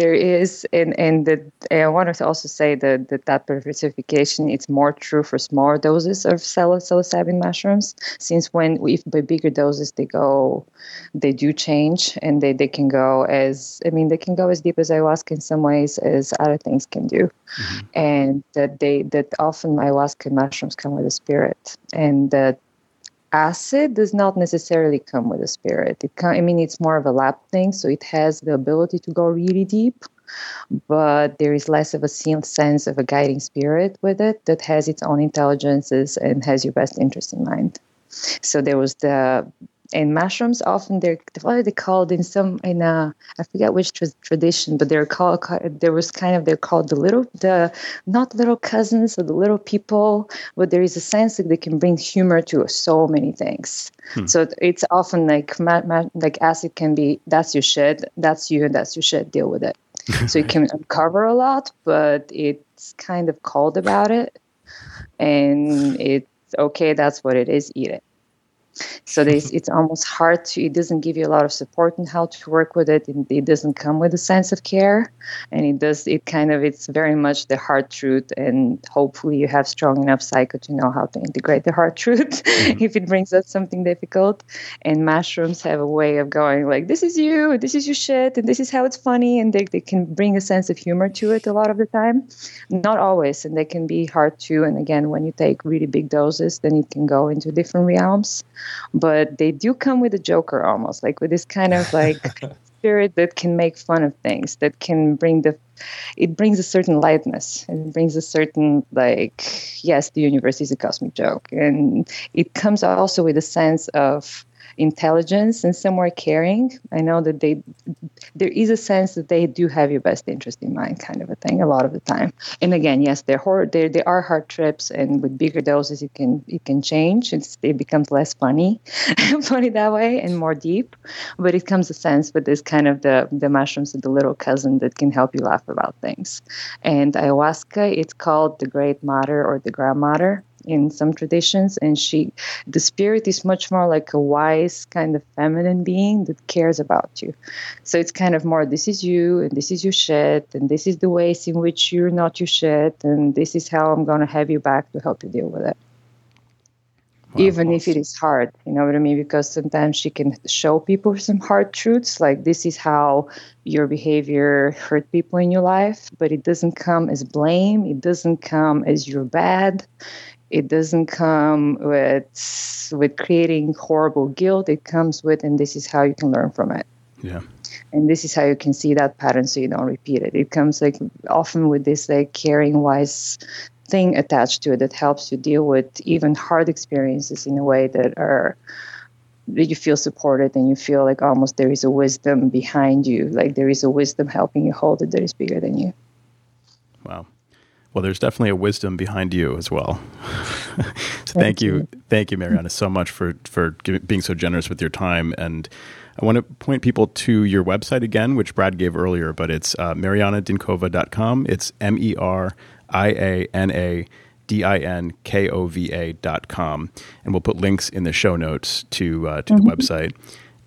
[SPEAKER 2] there is, and and the, I wanted to also say that, that that diversification it's more true for smaller doses of psilocybin mushrooms, since when if by bigger doses they go, they do change, and they, they can go as I mean they can go as deep as ayahuasca in some ways as other things can do, mm-hmm. and that they that often ayahuasca mushrooms come with a spirit, and that acid does not necessarily come with a spirit. It can, I mean, it's more of a lab thing, so it has the ability to go really deep, but there is less of a sense of a guiding spirit with it that has its own intelligences and has your best interest in mind. So there was the and mushrooms often they're what are they called in some in a I forget which tra- tradition, but they're called there was kind of they're called the little the not little cousins or the little people, but there is a sense that they can bring humor to so many things. Hmm. So it's often like like acid can be that's your shit, that's you, and that's your shit. Deal with it. so it [laughs] can uncover a lot, but it's kind of cold about it, and it's okay. That's what it is. Eat it. So [laughs] it's almost hard to, it doesn't give you a lot of support in how to work with it. It, it doesn't come with a sense of care. And it does, it kind of, it's very much the hard truth. And hopefully you have strong enough psycho to know how to integrate the hard [laughs] truth mm-hmm. if it brings up something difficult. And mushrooms have a way of going like, this is you, this is your shit, and this is how it's funny. And they, they can bring a sense of humor to it a lot of the time. Not always. And they can be hard too. And again, when you take really big doses, then it can go into different realms but they do come with a joker almost like with this kind of like [laughs] spirit that can make fun of things that can bring the it brings a certain lightness it brings a certain like yes the universe is a cosmic joke. And it comes also with a sense of intelligence and some somewhere caring. I know that they there is a sense that they do have your best interest in mind, kind of a thing, a lot of the time. And again, yes, they're hard. They they are hard trips, and with bigger doses, it can it can change. It's, it becomes less funny, [laughs] funny that way, and more deep. But it comes a sense with this kind of the the mushrooms, the little cousin that can help you laugh about things. And ayahuasca, it's called the Great Mother or the Grandmother in some traditions and she the spirit is much more like a wise kind of feminine being that cares about you. So it's kind of more this is you and this is your shit and this is the ways in which you're not your shit and this is how i'm going to have you back to help you deal with it. Wow, even if it is hard you know what i mean? Because sometimes she can show people some hard truths like this is how your behavior hurt people in your life but it doesn't come as blame it doesn't come as you're bad it doesn't come with with creating horrible guilt. It comes with and this is how you can learn from it.
[SPEAKER 1] Yeah.
[SPEAKER 2] And this is how you can see that pattern so you don't repeat it. It comes like often with this like caring wise thing attached to it that helps you deal with even hard experiences in a way that are that you feel supported and you feel like almost there is a wisdom behind you. Like there is a wisdom helping you hold it that is bigger than you.
[SPEAKER 1] Wow well, there's definitely a wisdom behind you as well. [laughs] so thank, thank you. you. thank you, Meriana, so much for for being so generous with your time. And I want to point people to your website again, which Brad gave earlier, but it's uh, merianadinkova.com. It's M E R I A N A D I N K O V A dot com, and we'll put links in the show notes to uh, to mm-hmm. the website.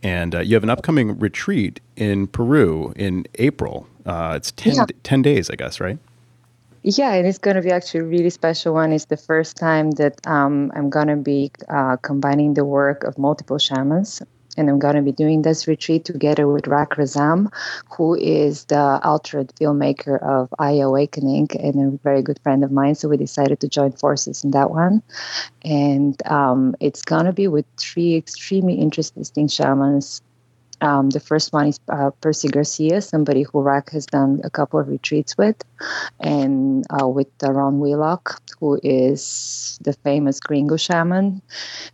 [SPEAKER 1] And uh, you have an upcoming retreat in Peru in April. Uh, it's 10, yeah. 10 days, I guess, right?
[SPEAKER 2] Yeah, and it's going to be actually a really special one. It's the first time that um, I'm going to be uh, combining the work of multiple shamans. And I'm going to be doing this retreat together with Rak Razam, who is the altered filmmaker of Aya Awakening and a very good friend of mine. So we decided to join forces in that one. And um, it's going to be with three extremely interesting shamans um, the first one is uh, Percy Garcia, somebody who Rak has done a couple of retreats with, and uh, with Ron Wheelock, who is the famous gringo shaman,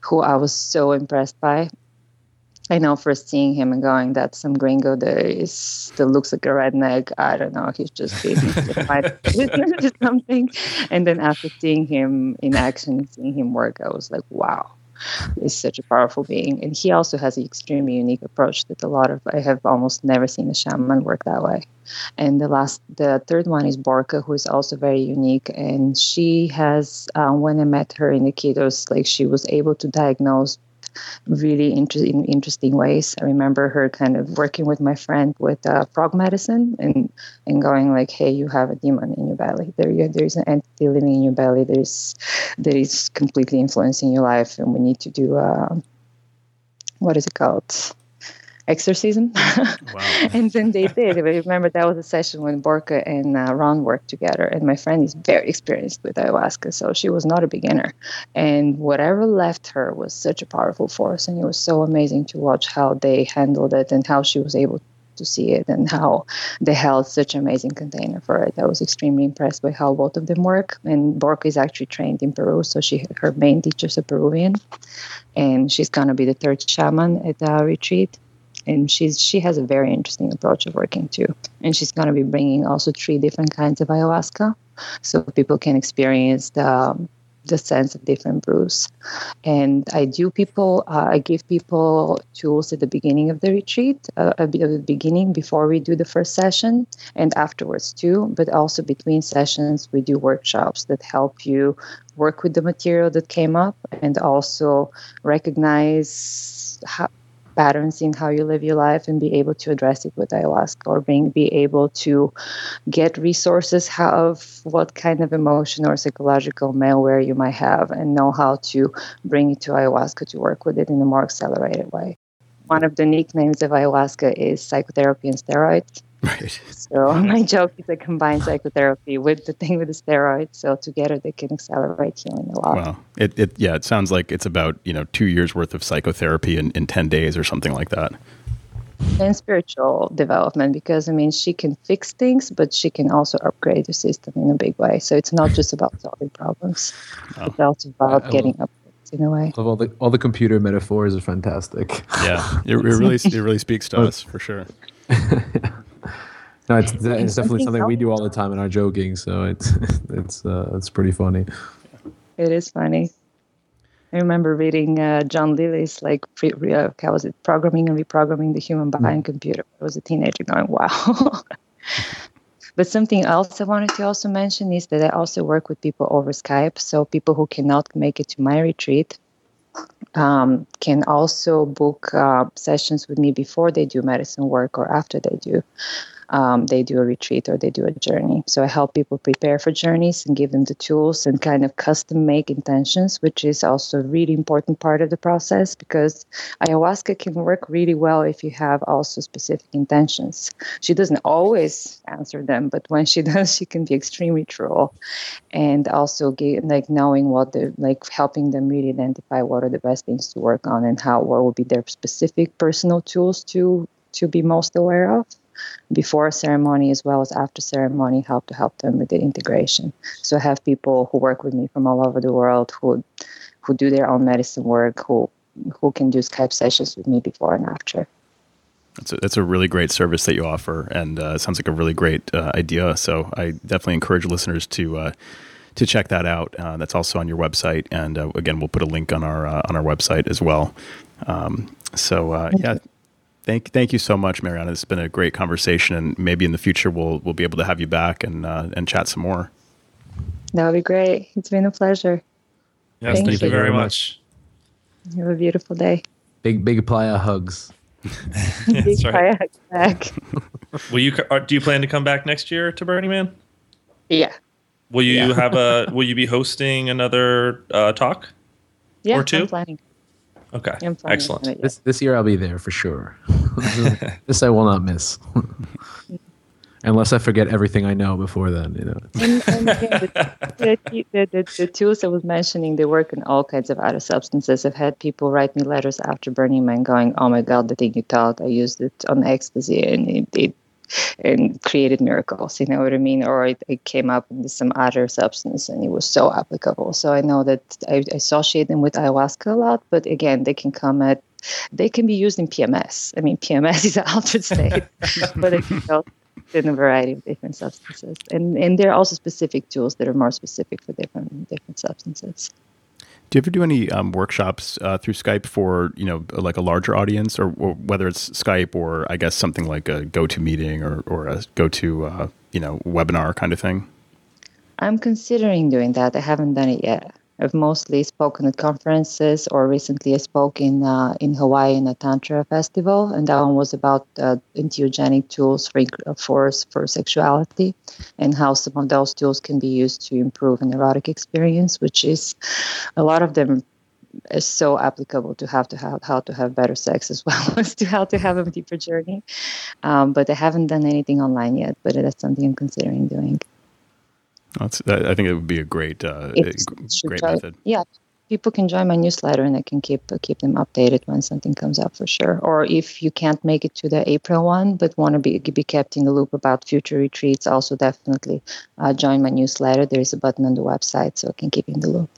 [SPEAKER 2] who I was so impressed by. I know first seeing him and going, that's some gringo that is that looks like a redneck. I don't know. He's just being or [laughs] [laughs] something. And then after seeing him in action, seeing him work, I was like, wow, is such a powerful being. And he also has an extremely unique approach that a lot of I have almost never seen a shaman work that way. And the last, the third one is Borka, who is also very unique. And she has, um, when I met her in the Iquitos, like she was able to diagnose really in interesting ways. I remember her kind of working with my friend with uh, frog medicine and and going like, "Hey, you have a demon in your belly. There, you, there is an entity living in your belly. There is that is completely influencing your life, and we need to do uh, what is it called?" Exorcism. [laughs] And then they did. I remember that was a session when Borka and uh, Ron worked together. And my friend is very experienced with ayahuasca, so she was not a beginner. And whatever left her was such a powerful force. And it was so amazing to watch how they handled it and how she was able to see it and how they held such an amazing container for it. I was extremely impressed by how both of them work. And Borka is actually trained in Peru, so she her main teacher's a Peruvian, and she's gonna be the third shaman at the retreat and she's she has a very interesting approach of working too. And she's going to be bringing also three different kinds of ayahuasca so people can experience the the sense of different brews. And i do people uh, i give people tools at the beginning of the retreat uh, at the beginning before we do the first session and afterwards too but also between sessions we do workshops that help you work with the material that came up and also recognize how, patterns in how you live your life and be able to address it with ayahuasca or being be able to get resources of what kind of emotional or psychological malware you might have and know how to bring it to ayahuasca to work with it in a more accelerated way. One of the nicknames of ayahuasca is psychotherapy and steroids Right. So [laughs] my joke is I combine psychotherapy with the thing with the steroids. So together they can accelerate healing a lot.
[SPEAKER 1] Wow. It, it yeah, it sounds like it's about, you know, two years worth of psychotherapy in, in 10 days or something like that.
[SPEAKER 2] And spiritual development because I mean she can fix things, but she can also upgrade the system in a big way. So it's not just about solving problems. Wow. It's also about I getting up in a way.
[SPEAKER 4] all the all the computer metaphors are fantastic.
[SPEAKER 1] Yeah, it, it [laughs] really it really speaks to us for sure. [laughs]
[SPEAKER 4] no, it's, it's definitely something we do all the time in our joking. So it's [laughs] it's uh, it's pretty funny.
[SPEAKER 2] It is funny. I remember reading uh, John Lilly's like pre, uh, how was it programming and reprogramming the human mm. mind computer. I was a teenager going, [laughs] wow. but something else I wanted to also mention is that I also work with people over Skype. So people who cannot make it to my retreat, um, can also book uh, sessions with me before they do medicine work or after they do um, they do a retreat or they do a journey. So I help people prepare for journeys and give them the tools and kind of custom make intentions, which is also a really important part of the process because ayahuasca can work really well if you have also specific intentions. She doesn't always answer them, but when she [laughs] does, she can be extremely true. And also get, like knowing what they're like helping them really identify what are the best things to work on and how what will be their specific personal tools to to be most aware of before ceremony as well as after ceremony help to help them with the integration. So I have people who work with me from all over the world who who do their own medicine work who who can do Skype sessions with me before and after.
[SPEAKER 1] That's a, that's a really great service that you offer, and uh, sounds like a really great uh, idea. So I definitely encourage listeners to uh, to check that out. Uh, that's also on your website, and uh, again, we'll put a link on our uh, on our website as well. Um, so yeah, Thank, thank you so much, Meriana. It's been a great conversation, and maybe in the future we'll we'll be able to have you back and uh, and chat some more.
[SPEAKER 2] That would be great. It's been a pleasure.
[SPEAKER 3] Yes, thank, thank you very much.
[SPEAKER 2] You have a beautiful day.
[SPEAKER 4] Big big playa hugs. [laughs]
[SPEAKER 2] big playa hugs back. [laughs]
[SPEAKER 3] will you? Uh, do you plan to come back next year to Burning Man?
[SPEAKER 2] Yeah.
[SPEAKER 3] Will you yeah. have a? [laughs] Will you be hosting another uh, talk?
[SPEAKER 2] Yeah,
[SPEAKER 3] or two?
[SPEAKER 2] I'm planning.
[SPEAKER 3] Okay. Excellent.
[SPEAKER 4] This this year I'll be there for sure. [laughs] this I will not miss. [laughs] Unless I forget everything I know before then, you know. And, and again,
[SPEAKER 2] the, [laughs] the, the, the, tools I was mentioning, they work in all kinds of other substances. I've had people write me letters after Burning Man going, oh my God, the thing you taught, I used it on ecstasy and it, it and created miracles. You know what I mean? Or it, it, came up with some other substance and it was so applicable. So I know that I, associate them with ayahuasca a lot, but again, they can come at they can be used in PMS. I mean, [laughs] PMS is an altered state, [laughs] but it can go in a variety of different substances. And and there are also specific tools that are more specific for different different substances.
[SPEAKER 1] Do you ever do any um, workshops uh, through Skype for you know like a larger audience, or, or, whether it's Skype or I guess something like a GoToMeeting or or a GoTo uh, you know webinar kind of thing?
[SPEAKER 2] I'm considering doing that. I haven't done it yet. I've mostly spoken at conferences, or recently I spoke in uh, in Hawaii in a tantra festival, and that one was about uh, entheogenic tools for for for sexuality, and how some of those tools can be used to improve an erotic experience, which is a lot of them is so applicable to how to have how to have better sex as [laughs] well as to how to have a deeper journey. Um, but I haven't done anything online yet, but that's something I'm considering doing.
[SPEAKER 1] That's, I think it would be a great, uh, great try, method.
[SPEAKER 2] Yeah, people can join my newsletter, and I can keep keep them updated when something comes up for sure. Or if you can't make it to the April one, but want to be be kept in the loop about future retreats, also definitely uh, join my newsletter. There is a button on the website, so I can keep in the loop.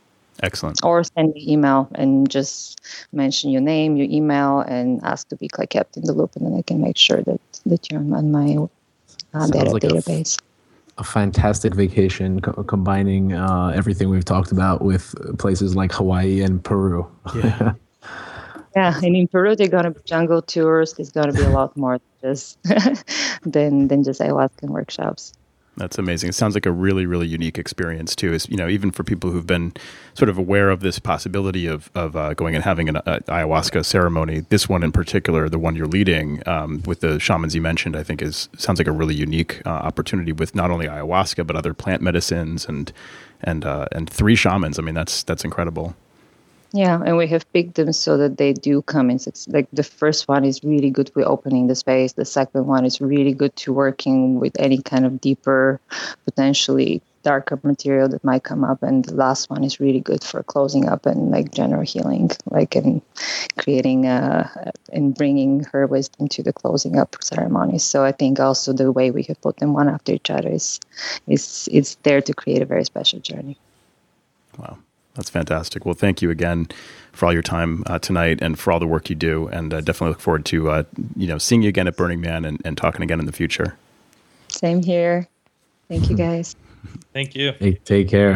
[SPEAKER 1] Excellent.
[SPEAKER 2] Or send me email and just mention your name, your email, and ask to be kept in the loop, and then I can make sure that that you're on my uh, data like database.
[SPEAKER 4] A, a, fantastic vacation, co- combining uh, everything we've talked about with places like Hawaii and Peru.
[SPEAKER 2] Yeah. [laughs] yeah, and in Peru, they're going to be jungle tours. There's going to be a lot more just [laughs] than than just ayahuasca workshops.
[SPEAKER 1] That's amazing. It sounds like a really, really unique experience too. Is you know even for people who've been sort of aware of this possibility of of uh, going and having an uh, ayahuasca ceremony. This one in particular, the one you're leading um, with the shamans you mentioned, I think is sounds like a really unique uh, opportunity with not only ayahuasca but other plant medicines and and uh, and three shamans. I mean that's that's incredible.
[SPEAKER 2] Yeah, and we have picked them so that they do come in. Like the first one is really good with opening the space. The second one is really good to working with any kind of deeper, potentially darker material that might come up. And the last one is really good for closing up and like general healing, like and creating uh, and bringing her wisdom to the closing up ceremony. So I think also the way we have put them one after each other is is is there to create a very special journey.
[SPEAKER 1] Wow. That's fantastic. Well, thank you again for all your time uh, tonight and for all the work you do. And uh, definitely look forward to uh, you know seeing you again at Burning Man and, and talking again in the future.
[SPEAKER 2] Same here. Thank you, [laughs] guys.
[SPEAKER 3] Thank you.
[SPEAKER 4] Take, take care.